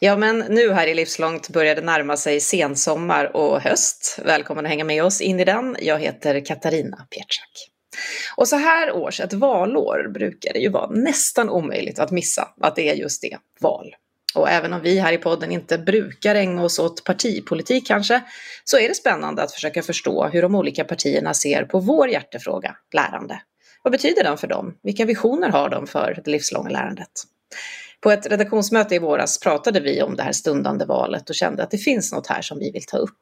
Ja, men nu här i Livslångt börjar det närma sig sensommar och höst. Välkommen att hänga med oss in i den. Jag heter Katarina Pietschak. Och så här års, ett valår, brukar det ju vara nästan omöjligt att missa att det är just det, val. Och även om vi här i podden inte brukar ägna oss åt partipolitik kanske, så är det spännande att försöka förstå hur de olika partierna ser på vår hjärtefråga, lärande. Vad betyder den för dem? Vilka visioner har de för det livslånga lärandet? På ett redaktionsmöte i våras pratade vi om det här stundande valet och kände att det finns något här som vi vill ta upp.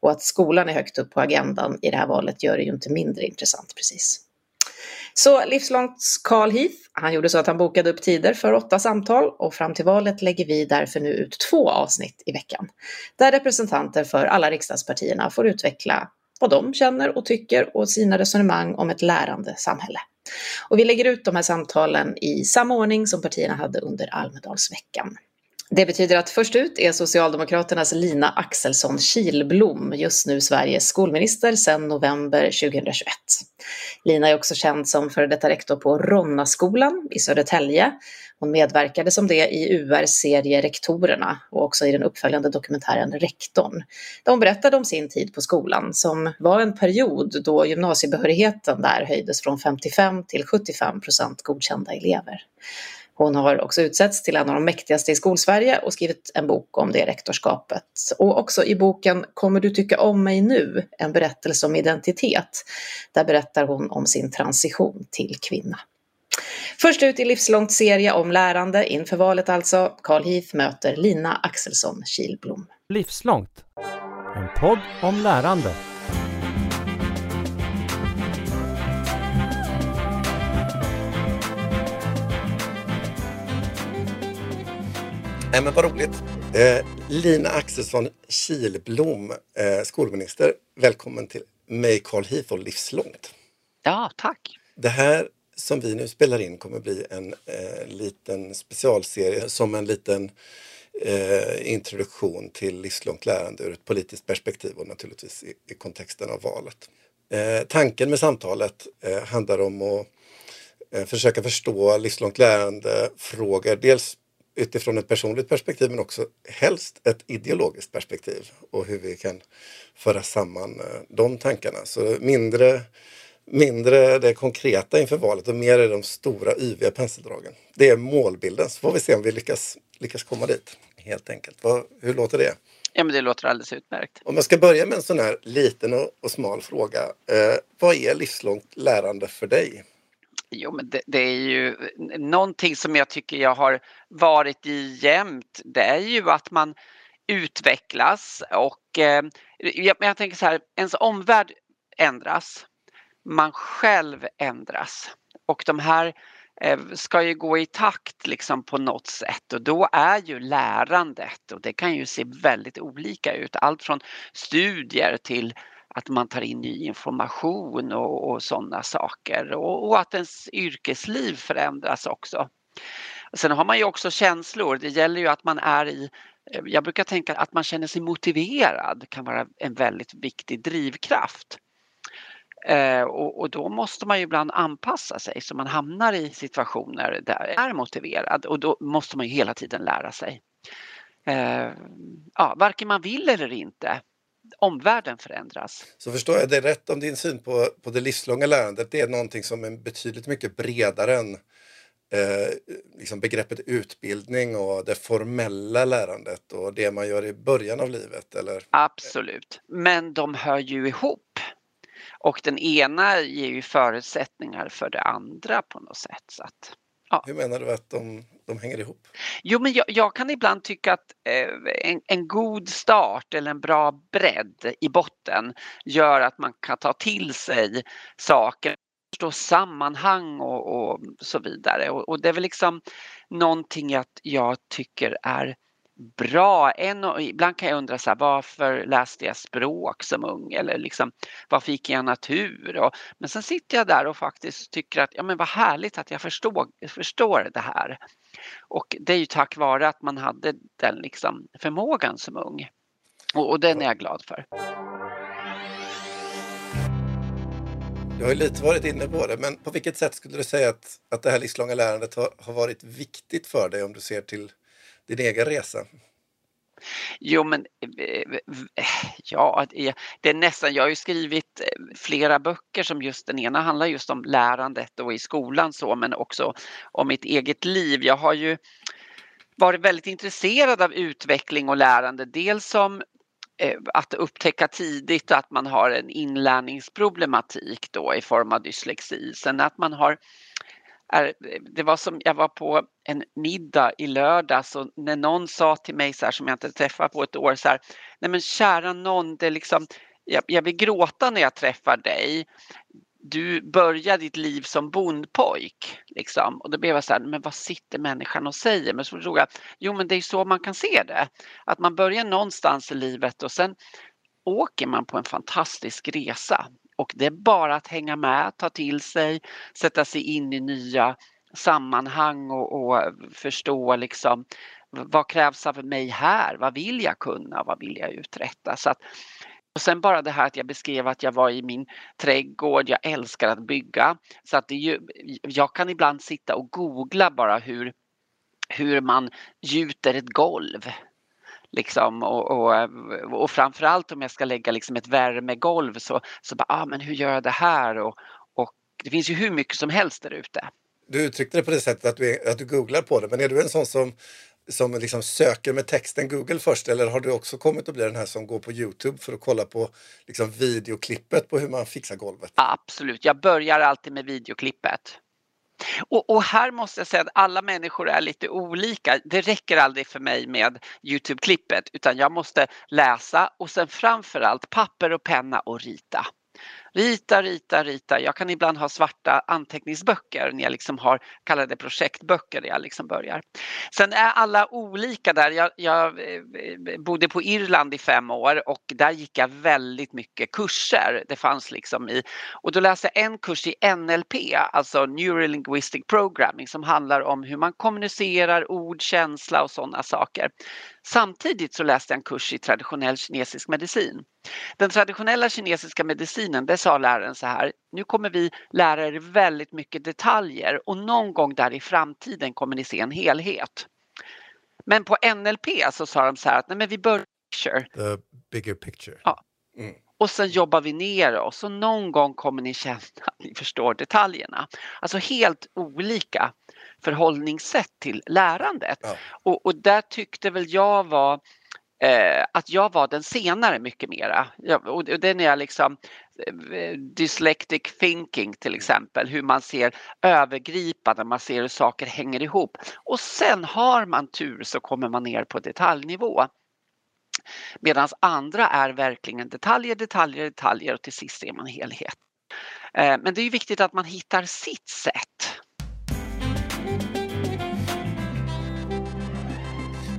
Och att skolan är högt upp på agendan i det här valet gör det ju inte mindre intressant precis. Så livslångt Carl Heath, han gjorde så att han bokade upp tider för åtta samtal och fram till valet lägger vi därför nu ut två avsnitt i veckan. Där representanter för alla riksdagspartierna får utveckla vad de känner och tycker och sina resonemang om ett lärande samhälle. Och vi lägger ut de här samtalen i samma ordning som partierna hade under Almedalsveckan. Det betyder att först ut är Socialdemokraternas Lina Axelsson Kilblom, just nu Sveriges skolminister sedan november 2021. Lina är också känd som före detta rektor på Ronnaskolan i Södertälje. Hon medverkade som det i URs serie Rektorerna och också i den uppföljande dokumentären Rektorn. Där hon berättade om sin tid på skolan som var en period då gymnasiebehörigheten där höjdes från 55 till 75 procent godkända elever. Hon har också utsetts till en av de mäktigaste i skolsverige och skrivit en bok om det rektorskapet. Och också i boken Kommer du tycka om mig nu? En berättelse om identitet. Där berättar hon om sin transition till kvinna. Först ut i livslångt serie om lärande inför valet alltså. Carl Heath möter Lina Axelsson Kilblom. Livslångt. En podd om lärande. Nej, men vad roligt. Eh, Lina Axelsson Kilblom, eh, skolminister. Välkommen till mig, Carl Heath och Livslångt. Ja, tack. Det här som vi nu spelar in kommer bli en eh, liten specialserie som en liten eh, introduktion till livslångt lärande ur ett politiskt perspektiv och naturligtvis i, i kontexten av valet. Eh, tanken med samtalet eh, handlar om att eh, försöka förstå livslångt lärande-frågor. Dels utifrån ett personligt perspektiv men också helst ett ideologiskt perspektiv och hur vi kan föra samman eh, de tankarna. Så mindre, mindre det konkreta inför valet och mer de stora yviga penseldragen. Det är målbilden, så får vi se om vi lyckas, lyckas komma dit. Helt enkelt. Vad, hur låter det? Ja, men det låter alldeles utmärkt. Om jag ska börja med en sån här liten och, och smal fråga. Eh, vad är livslångt lärande för dig? Jo, men det, det, är ju någonting som jag tycker jag har varit i jämt. Det är ju att man utvecklas och eh, jag, jag tänker så här, ens omvärld ändras. Man själv ändras och de här eh, ska ju gå i takt liksom på något sätt och då är ju lärandet och det kan ju se väldigt olika ut. Allt från studier till att man tar in ny information och, och sådana saker och, och, att ens yrkesliv förändras också. Sen har man ju också känslor. Det gäller ju att man är i eh, jag brukar tänka att man känner sig motiverad kan vara en väldigt viktig drivkraft. Eh, och, och, då måste man ju ibland anpassa sig så man hamnar i situationer där man är motiverad och då måste man ju hela tiden lära sig. Eh, ja, varken man vill eller inte omvärlden förändras. Så förstår jag det rätt om din syn på, på det livslånga lärandet, det är någonting som är betydligt mycket bredare än eh, liksom begreppet utbildning och det formella lärandet och det man gör i början av livet? Eller? Absolut, men de hör ju ihop. Och den ena ger ju förutsättningar för det andra på något sätt. Så att, ja. Hur menar du att de de hänger ihop? Jo, men jag, jag kan ibland tycka att eh, en, en, god start eller en bra bredd i botten gör att man kan ta till sig saker, förstå sammanhang och, och så vidare. Och, och, det är väl liksom någonting att jag tycker är bra. En, ibland kan jag undra så här, varför läste jag språk som ung eller liksom, varför gick jag natur? Och, men sen sitter jag där och faktiskt tycker att ja, men vad härligt att jag förstår, förstår det här. Och det är ju tack vare att man hade den liksom förmågan som ung. Och, och den är jag glad för. Du har ju lite varit inne på det, men på vilket sätt skulle du säga att, att det här livslånga lärandet har, har varit viktigt för dig om du ser till din egen resa? Jo men ja, det är nästan, jag har ju skrivit eh, flera böcker som just den ena handlar just om lärandet och i skolan så men också om mitt eget liv. Jag har ju varit väldigt intresserad av utveckling och lärande. Dels som eh, att upptäcka tidigt att man har en inlärningsproblematik då i form av dyslexi. Sen att man har är, det var som, jag var på en middag i lördags och när någon sa till mig så här som jag inte träffat på ett år så här, nej men kära någon, det liksom, jag, jag vill gråta när jag träffar dig du börjar ditt liv som bondpojk. Liksom. Och då blev jag så här, men vad sitter människan och säger? Men så förstod jag, jo men det är så man kan se det. Att man börjar någonstans i livet och sen åker man på en fantastisk resa. Och det är bara att hänga med, ta till sig, sätta sig in i nya sammanhang och, och förstå liksom vad krävs av mig här? Vad vill jag kunna? Vad vill jag uträtta? Så att och sen bara det här att jag beskrev att jag var i min trädgård, jag älskar att bygga. Så att det ju, jag kan ibland sitta och googla bara hur, hur man gjuter ett golv. Liksom, och, och, och framförallt om jag ska lägga liksom ett värmegolv så, så bara, ah, men hur gör jag det här? Och, och det finns ju hur mycket som helst där ute. Du uttryckte det på det sättet att du, att du googlar på det, men är du en sån som som liksom söker med texten Google först eller har du också kommit att bli den här som går på Youtube för att kolla på liksom videoklippet på hur man fixar golvet? Absolut, jag börjar alltid med videoklippet. Och, och, här måste jag säga att alla människor är lite olika. Det räcker aldrig för mig med Youtube-klippet utan jag måste läsa och sen framförallt papper och penna och rita. Rita, rita, rita. Jag kan ibland ha svarta anteckningsböcker när jag liksom har kallade projektböcker där jag liksom börjar. Sen är alla olika där. Jag, jag eh, bodde på Irland i fem år och där gick jag väldigt mycket kurser. Det fanns liksom i och då läste jag en kurs i NLP, alltså Neurolinguistic Programming som handlar om hur man kommunicerar ord, känsla och sådana saker. Samtidigt så läste jag en kurs i traditionell kinesisk medicin. Den traditionella kinesiska medicinen, det sa läraren så här, nu kommer vi lära er väldigt mycket detaljer och någon gång där i framtiden kommer ni se en helhet. Men på NLP så sa de så här att nej men vi börjar The bigger picture. Ja. Mm. Och sen jobbar vi ner oss och någon gång kommer ni känna att ni förstår detaljerna. Alltså helt olika förhållningssätt till lärandet. Ja. Och, och där tyckte väl jag var eh, att jag var den senare mycket mera. Jag, och det är när jag liksom eh, dyslectic thinking till exempel, hur man ser övergripande, man ser hur saker hänger ihop. Och sen har man tur så kommer man ner på detaljnivå. Medan andra är verkligen detaljer, detaljer, detaljer och till sist ser man helhet. Eh, men det är viktigt att man hittar sitt sätt.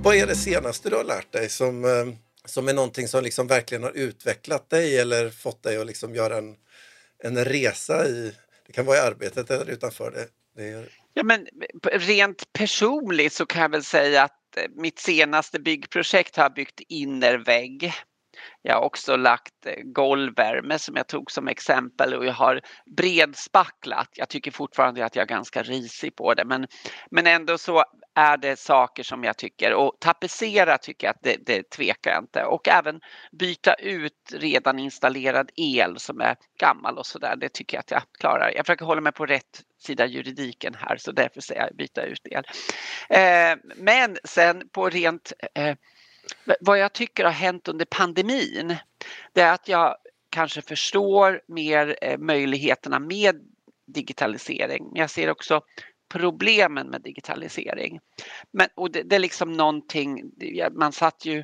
Vad är det senaste du har lärt dig som, eh, som är någonting som liksom verkligen har utvecklat dig eller fått dig att liksom göra en, en resa i, det kan vara i arbetet eller utanför det? det är... Ja, men rent personligt så kan jag väl säga att eh, mitt senaste byggprojekt har byggt innervägg. Jag har också lagt eh, golvvärme som jag tog som exempel och jag har bredspacklat. Jag tycker fortfarande att jag är ganska risig på det men, men ändå så är det saker som jag tycker och tapetsera tycker jag att det, det tvekar jag inte och även byta ut redan installerad el som är gammal och sådär. Det tycker jag att jag klarar. Jag försöker hålla mig på rätt sida juridiken här så därför säger jag byta ut el. Eh, men sen på rent eh, vad jag tycker har hänt under pandemin det är att jag kanske förstår mer eh, möjligheterna med digitalisering. Men jag ser också problemen med digitalisering. Men, och det, det är liksom någonting, man satt ju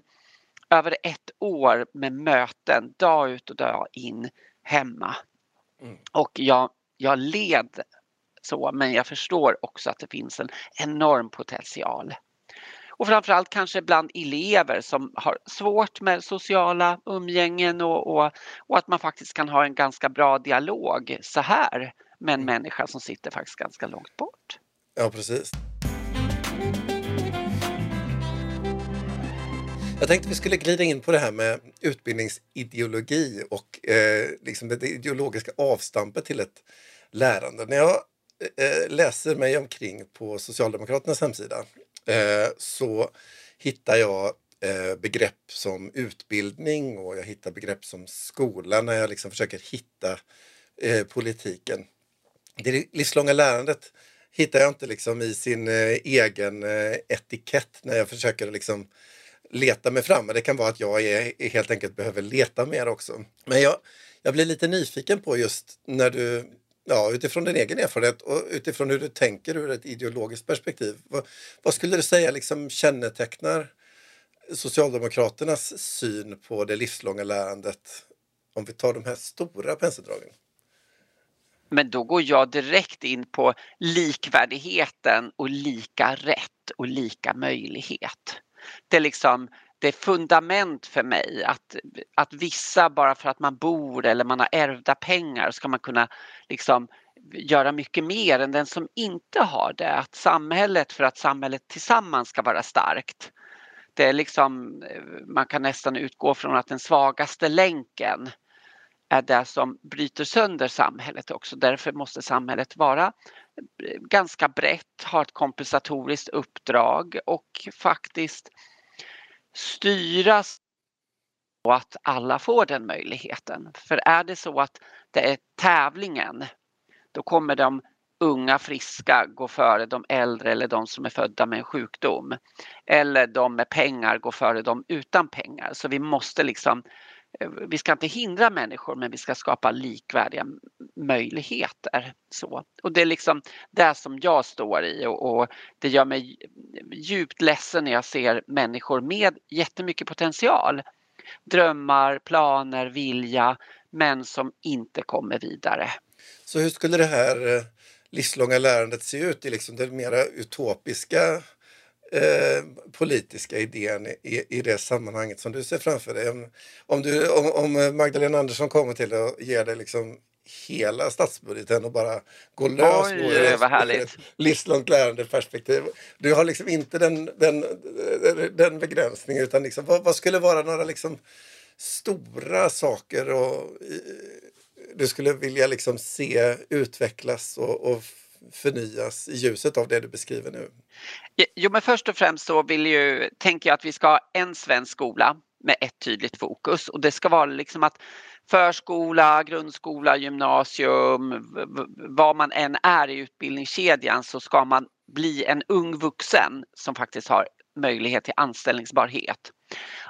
över ett år med möten dag ut och dag in hemma. Mm. Och jag, jag led så, men jag förstår också att det finns en enorm potential. Och framförallt kanske bland elever som har svårt med sociala umgängen och, och, och att man faktiskt kan ha en ganska bra dialog så här med en mm. människa som sitter faktiskt ganska långt bort. Ja, precis. Jag tänkte vi skulle glida in på det här med utbildningsideologi och eh, liksom det ideologiska avstampet till ett lärande. När jag eh, läser mig omkring på Socialdemokraternas hemsida eh, så hittar jag eh, begrepp som utbildning och jag hittar begrepp som skola när jag liksom försöker hitta eh, politiken. Det livslånga lärandet hittar jag inte liksom i sin eh, egen eh, etikett när jag försöker liksom leta mig fram. Men det kan vara att jag är, helt enkelt behöver leta mer också. Men jag, jag blir lite nyfiken på just när du Ja, utifrån din egen erfarenhet och utifrån hur du tänker ur ett ideologiskt perspektiv. Vad, vad skulle du säga liksom kännetecknar Socialdemokraternas syn på det livslånga lärandet? Om vi tar de här stora penseldragen. Men då går jag direkt in på likvärdigheten och lika rätt och lika möjlighet. Det är liksom det är fundament för mig att, att vissa bara för att man bor eller man har ärvda pengar ska man kunna liksom göra mycket mer än den som inte har det. Att samhället, för att samhället tillsammans ska vara starkt. Det är liksom, eh, man kan nästan utgå från att den svagaste länken är det som bryter sönder samhället också. Därför måste samhället vara eh, ganska brett, ha ett kompensatoriskt uppdrag och faktiskt styras och att alla får den möjligheten. För är det så att det är tävlingen, då kommer de unga friska gå före de äldre eller de som är födda med en sjukdom. Eller de med pengar gå före de utan pengar. Så vi måste liksom vi ska inte hindra människor men vi ska skapa likvärdiga möjligheter. Så. Och det är liksom det som jag står i och, och, det gör mig djupt ledsen när jag ser människor med jättemycket potential. Drömmar, planer, vilja men som inte kommer vidare. Så hur skulle det här eh, livslånga lärandet se ut i liksom det mera utopiska eh, politiska idén i, i det sammanhanget som du ser framför dig? Om, om, du, om, om Magdalena Andersson kommer till och ger dig liksom hela statsbudgeten och bara går lös Oj, vad härligt. livslångt lärande perspektiv. Du har liksom inte den, den, den begränsningen utan liksom, vad, vad, skulle vara några liksom stora saker och, du skulle vilja liksom se utvecklas och, och förnyas i ljuset av det du beskriver nu? Jo, men först och främst så vill ju, tänker jag att vi ska ha en svensk skola med ett tydligt fokus och det ska vara liksom att förskola, grundskola, gymnasium, vad man än är i utbildningskedjan så ska man bli en ung vuxen som faktiskt har möjlighet till anställningsbarhet.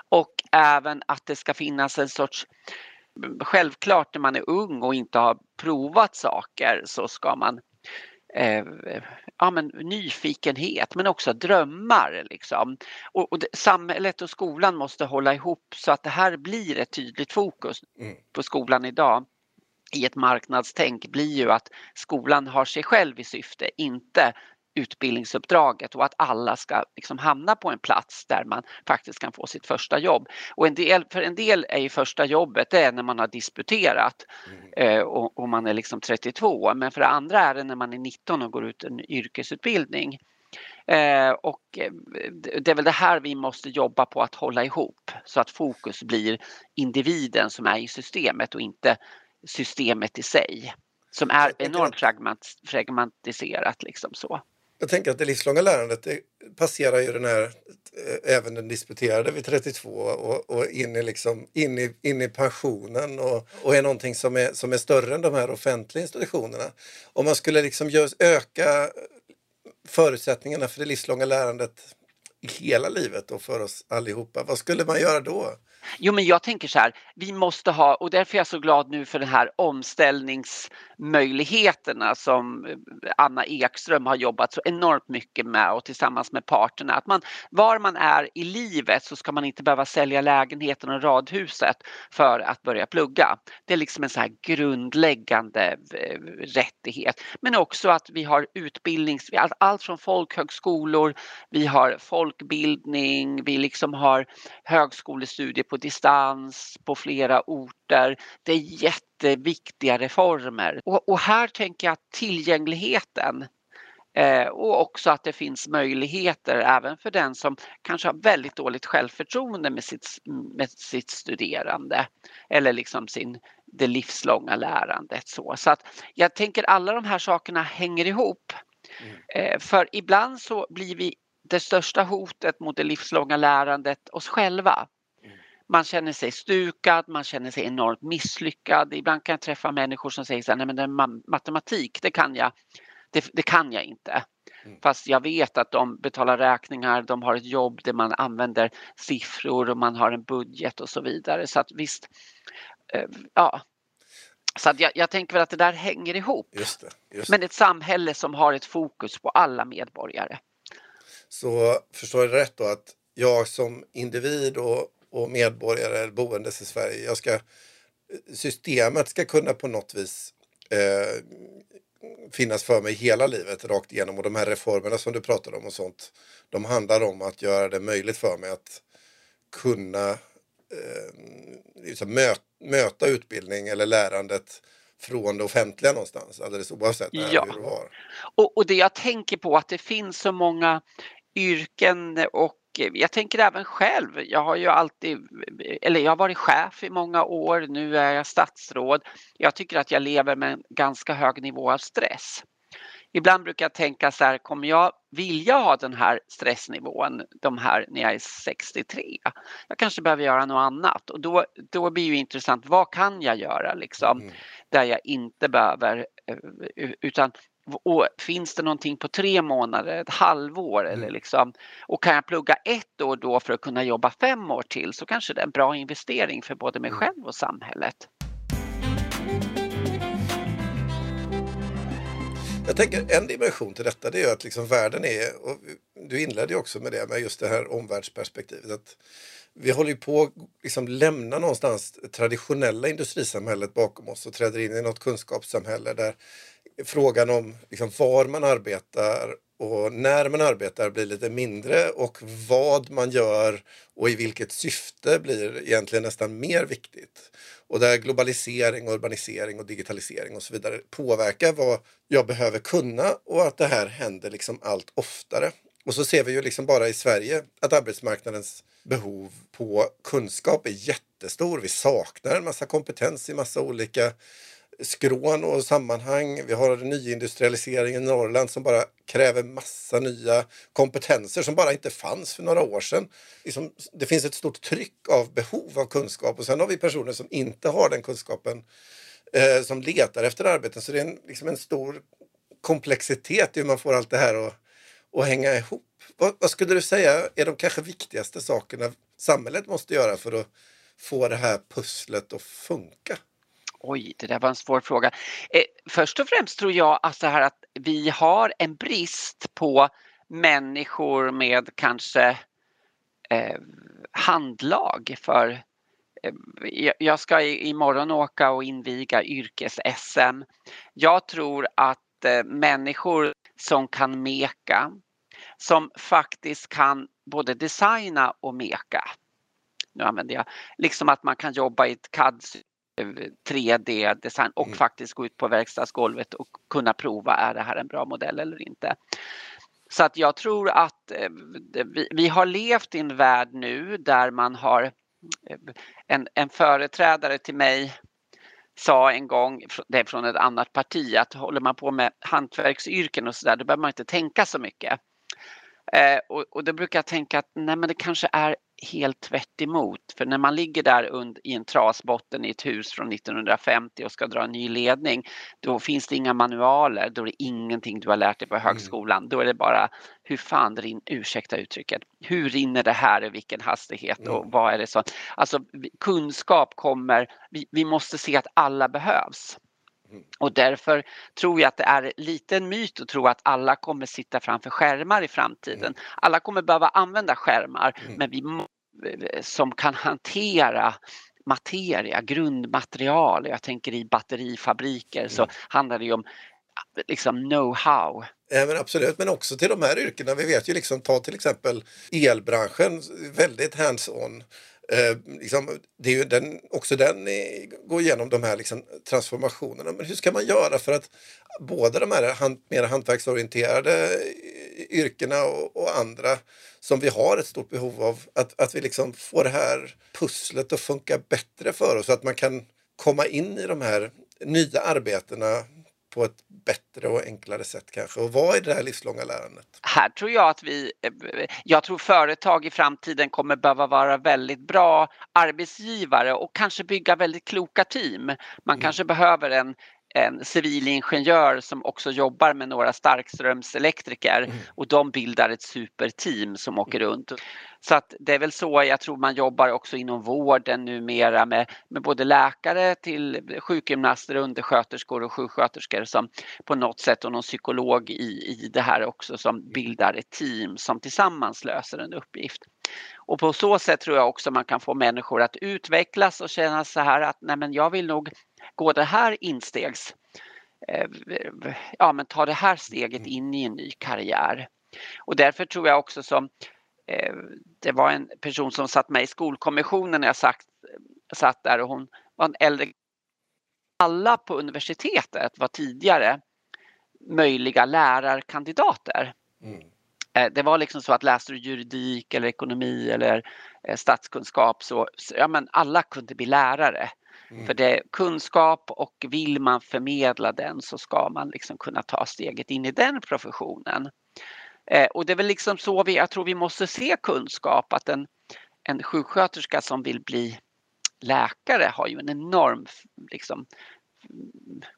Och även att det ska finnas en sorts Självklart när man är ung och inte har provat saker så ska man eh, ja, men nyfikenhet men också drömmar. Liksom. Och, och det, samhället och skolan måste hålla ihop så att det här blir ett tydligt fokus mm. på skolan idag i ett marknadstänk blir ju att skolan har sig själv i syfte, inte utbildningsuppdraget och att alla ska liksom hamna på en plats där man faktiskt kan få sitt första jobb. Och en del, för en del är ju första jobbet det är när man har disputerat mm. eh, och, och, man är liksom 32 men för det andra är det när man är 19 och går ut en yrkesutbildning. Eh, och eh, det är väl det här vi måste jobba på att hålla ihop så att fokus blir individen som är i systemet och inte systemet i sig som är enormt fragmentiserat. Liksom så. Jag tänker att det livslånga lärandet det passerar ju den här, eh, även den disputerade vid 32 och, och in, i liksom, in, i, in i pensionen och, och är någonting som är, som är större än de här offentliga institutionerna. Om man skulle liksom öka förutsättningarna för det livslånga lärandet i hela livet och för oss allihopa, vad skulle man göra då? Jo, men jag tänker så här, vi måste ha, och därför är jag så glad nu för den här omställningsmöjligheterna som eh, Anna Ekström har jobbat så enormt mycket med och tillsammans med parterna. Att man, var man är i livet så ska man inte behöva sälja lägenheten och radhuset för att börja plugga. Det är liksom en så här grundläggande eh, rättighet. Men också att vi har utbildning, allt från folkhögskolor, vi har folkbildning, vi liksom har högskolestudier på distans på flera orter. Det är jätteviktiga reformer och, och här tänker jag att tillgängligheten eh, och också att det finns möjligheter även för den som kanske har väldigt dåligt självförtroende med sitt, med sitt studerande eller liksom sin, det livslånga lärandet. Så, så att jag tänker alla de här sakerna hänger ihop. Mm. Eh, för ibland så blir vi det största hotet mot det livslånga lärandet oss själva. Man känner sig stukad, man känner sig enormt misslyckad. Ibland kan jag träffa människor som säger så här, nej men matematik, det kan jag, det, det kan jag inte. Mm. Fast jag vet att de betalar räkningar, de har ett jobb där man använder siffror och man har en budget och så vidare. Så att visst, eh, ja. Så att jag, jag tänker väl att det där hänger ihop. Just det, just Men ett samhälle som har ett fokus på alla medborgare. Så förstår jag rätt då att jag som individ och, och medborgare boendes i Sverige, jag ska, systemet ska kunna på något vis eh, finnas för mig hela livet rakt igenom och de här reformerna som du pratar om och sånt de handlar om att göra det möjligt för mig att kunna eh, liksom möt, möta utbildning eller lärandet från det offentliga någonstans alldeles oavsett när ja. hur det var. Och, och det jag tänker på att det finns så många yrken och jag tänker även själv, jag har ju alltid, eller jag har varit chef i många år, nu är jag statsråd. Jag tycker att jag lever med en ganska hög nivå av stress. Ibland brukar jag tänka så här, kommer jag vilja ha den här stressnivån de här när jag är 63? Jag kanske behöver göra något annat och då, då blir det intressant, vad kan jag göra liksom? Mm. Där jag inte behöver, eh, utan och finns det någonting på tre månader, ett halvår mm. eller liksom, och kan jag plugga ett år då för att kunna jobba fem år till så kanske det är en bra investering för både mig mm. själv och samhället. Jag tänker en dimension till detta det är att liksom världen är, och du inledde också med det, med just det här omvärldsperspektivet. Att vi håller på att liksom lämna någonstans traditionella industrisamhället bakom oss och träder in i något kunskapssamhälle där frågan om liksom var man arbetar och när man arbetar blir lite mindre och vad man gör och i vilket syfte blir egentligen nästan mer viktigt. Och där globalisering, urbanisering och digitalisering och så vidare påverkar vad jag behöver kunna och att det här händer liksom allt oftare. Och så ser vi ju liksom bara i Sverige att arbetsmarknadens behov på kunskap är jättestor. Vi saknar en massa kompetens i massa olika skrån och sammanhang. Vi har nyindustrialiseringen i Norrland som bara kräver massa nya kompetenser som bara inte fanns för några år sedan. Liksom, det finns ett stort tryck av behov av kunskap och sen har vi personer som inte har den kunskapen eh, som letar efter arbeten. Så det är en, liksom en stor komplexitet i hur man får allt det här att, att hänga ihop. Vad, vad skulle du säga är de kanske viktigaste sakerna samhället måste göra för att få det här pusslet att funka? Oj, det där var en svår fråga. Eh, först och främst tror jag att, här att vi har en brist på människor med kanske eh, handlag för eh, jag ska imorgon åka och inviga yrkes-SM. Jag tror att eh, människor som kan meka, som faktiskt kan både designa och meka. Nu använder jag liksom att man kan jobba i ett CAD 3D-design och mm. faktiskt gå ut på verkstadsgolvet och kunna prova är det här en bra modell eller inte. Så att jag tror att eh, vi, har levt i en värld nu där man har eh, en, en företrädare till mig sa en gång, det är från ett annat parti, att håller man på med hantverksyrken och sådär, då behöver man inte tänka så mycket. Eh, och, och då brukar jag tänka att nej men det kanske är helt tvärt emot. För när man ligger där und, i en trasbotten i ett hus från 1950 och ska dra en ny ledning, då finns det inga manualer, då är det ingenting du har lärt dig på mm. högskolan. Mm. Då är det bara, hur fan rin, ursäkta uttrycket, hur rinner det här i vilken hastighet och mm. vad är det så? Alltså kunskap kommer, vi, vi måste se att alla behövs. Mm. Och därför tror jag att det är lite en myt att tro att alla kommer sitta framför skärmar i framtiden. Mm. Alla kommer behöva använda skärmar mm. men vi som kan hantera materia, grundmaterial. Jag tänker i batterifabriker så handlar det om liksom know-how. Ja, men absolut, men också till de här yrkena. Vi vet ju liksom, ta till exempel elbranschen, väldigt hands-on. Eh, liksom, det är ju den, också den går igenom de här liksom, transformationerna. Men hur ska man göra för att både de här hand, mer hantverksorienterade eh, yrkena och, och, andra som vi har ett stort behov av, att, att vi liksom får det här pusslet att funka bättre för oss så att man kan komma in i de här nya arbetena på ett bättre och enklare sätt kanske? Och vad är det här livslånga lärandet? Här tror jag att vi, jag tror företag i framtiden kommer behöva vara väldigt bra arbetsgivare och kanske bygga väldigt kloka team. Man mm. kanske behöver en en civilingenjör som också jobbar med några starkströmselektriker mm. och de bildar ett superteam som åker mm. runt. Så att det är väl så jag tror man jobbar också inom vården numera med, med både läkare till sjukgymnaster, undersköterskor och sjuksköterskor som på något sätt och någon psykolog i, i det här också som bildar ett team som tillsammans löser en uppgift. Och på så sätt tror jag också man kan få människor att utvecklas och känna så här att nej men jag vill nog gå det här instegs, eh, ja men ta det här steget in i en ny karriär. Och därför tror jag också som eh, det var en person som satt med i skolkommissionen när jag sagt, satt där och hon var en äldre. Alla på universitetet var tidigare möjliga lärarkandidater. Mm. Eh, det var liksom så att läste du juridik eller ekonomi eller statskunskap så ja, men alla kunde bli lärare. Mm. För det är kunskap och vill man förmedla den så ska man liksom kunna ta steget in i den professionen. Eh, och det är väl liksom så vi, jag tror vi måste se kunskap att en, en sjuksköterska som vill bli läkare har ju en enorm liksom,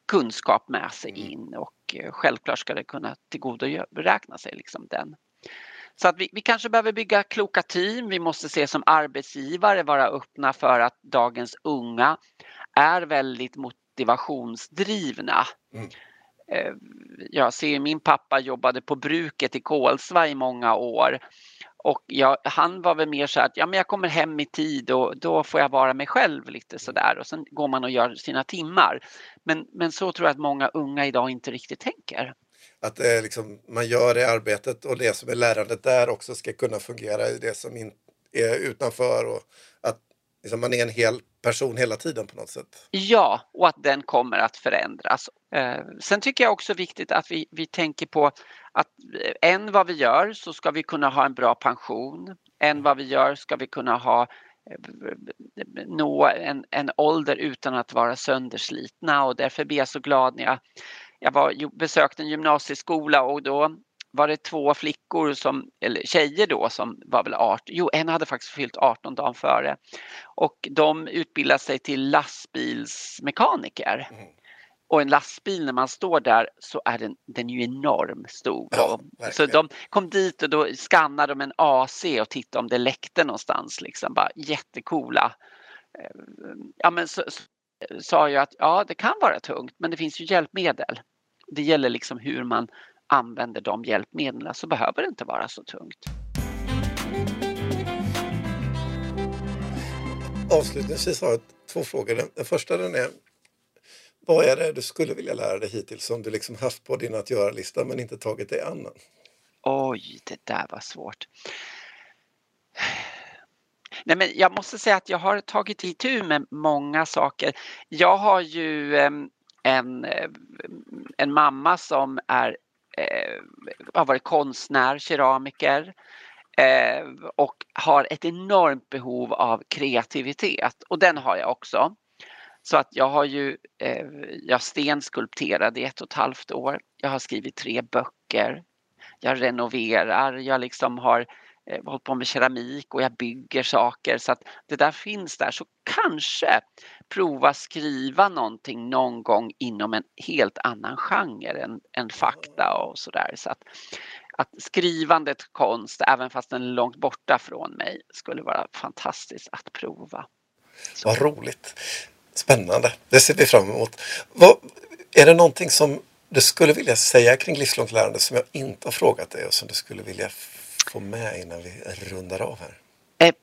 kunskap med sig mm. in och eh, självklart ska det kunna tillgodoräkna sig liksom den. Så att vi, vi kanske behöver bygga kloka team. Vi måste se som arbetsgivare vara öppna för att dagens unga är väldigt motivationsdrivna. Mm. Eh, jag ser min pappa jobbade på bruket i Kolsva i många år och jag, han var väl mer så att ja, men jag kommer hem i tid och då får jag vara mig själv lite sådär och sen går man och gör sina timmar. Men, men så tror jag att många unga idag inte riktigt tänker att eh, liksom, man gör det arbetet och det som är lärandet där också ska kunna fungera i det som in, är utanför och att liksom, man är en hel person hela tiden på något sätt. Ja, och att den kommer att förändras. Eh, sen tycker jag också viktigt att vi, vi tänker på att eh, än vad vi gör så ska vi kunna ha en bra pension. Än vad vi gör ska vi kunna ha eh, nå en, en ålder utan att vara sönderslitna och därför blir jag så glad när jag jag var, besökte en gymnasieskola och då var det två flickor, som, eller tjejer då, som var väl 18, jo en hade faktiskt fyllt 18 dagen före. Och de utbildade sig till lastbilsmekaniker. Mm. Och en lastbil när man står där så är den, den är ju enormt stor. Ja, så de kom dit och då skannade de en AC och tittade om det läckte någonstans. Liksom. Bara jättekola. Eh, ja, men så, så sa jag att ja, det kan vara tungt men det finns ju hjälpmedel det gäller liksom hur man använder de hjälpmedlen så behöver det inte vara så tungt. Avslutningsvis har jag två frågor. Den första den är vad är det du skulle vilja lära dig hittills som du liksom haft på din att göra-lista men inte tagit dig an? Oj, det där var svårt. Nej, men jag måste säga att jag har tagit itu med många saker. Jag har ju ehm, en, eh, en mamma som är, eh, har varit konstnär, keramiker eh, och har ett enormt behov av kreativitet och den har jag också. Så att jag har ju, eh, jag stenskulpterade i ett och ett halvt år. Jag har skrivit tre böcker. Jag renoverar, jag liksom har eh, hållit på med keramik och jag bygger saker så att det där finns där. Så kanske prova skriva någonting någon gång inom en helt annan genre än, än fakta och sådär. Så att, att skrivandet konst, även fast den är långt borta från mig, skulle vara fantastiskt att prova. Så. Vad roligt! Spännande, det ser vi fram emot. Vad, är det någonting som du skulle vilja säga kring livslångt lärande som jag inte har frågat dig och som du skulle vilja få med innan vi rundar av här? Eh,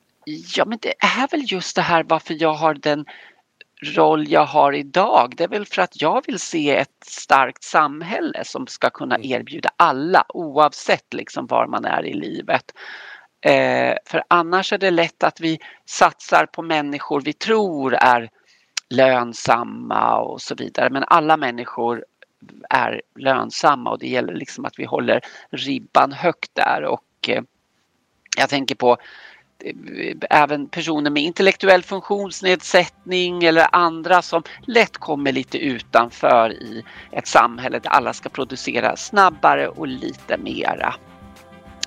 ja, men det är väl just det här varför jag har den roll jag har idag. Det är väl för att jag vill se ett starkt samhälle som ska kunna mm. erbjuda alla oavsett liksom var man är i livet. Eh, för annars är det lätt att vi satsar på människor vi tror är lönsamma och så vidare. Men alla människor är lönsamma och det gäller liksom att vi håller ribban högt där och eh, jag tänker på även personer med intellektuell funktionsnedsättning eller andra som lätt kommer lite utanför i ett samhälle där alla ska producera snabbare och lite mera.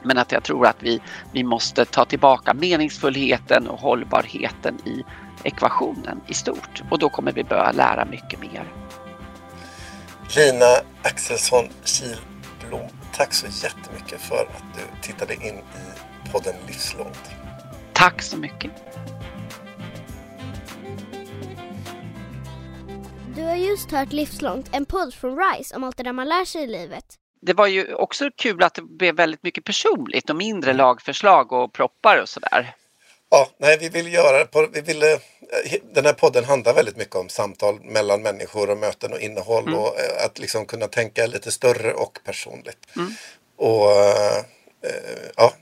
Men att jag tror att vi, vi måste ta tillbaka meningsfullheten och hållbarheten i ekvationen i stort och då kommer vi börja lära mycket mer. Lina Axelsson Kihlblom, tack så jättemycket för att du tittade in i podden Livslångt. Tack så mycket. Du har just hört Livslångt, en podd från RISE om allt det där man lär sig i livet. Det var ju också kul att det blev väldigt mycket personligt och mindre lagförslag och proppar och sådär. Ja, nej, vi vill göra vi vill, eh, Den här podden handlar väldigt mycket om samtal mellan människor och möten och innehåll mm. och eh, att liksom kunna tänka lite större och personligt. Mm. Och eh, ja,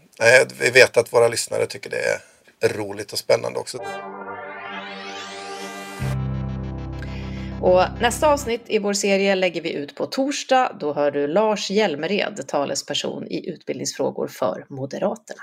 vi vet att våra lyssnare tycker det är roligt och spännande också. Och nästa avsnitt i vår serie lägger vi ut på torsdag. Då hör du Lars Hjälmered, talesperson i utbildningsfrågor för Moderaterna.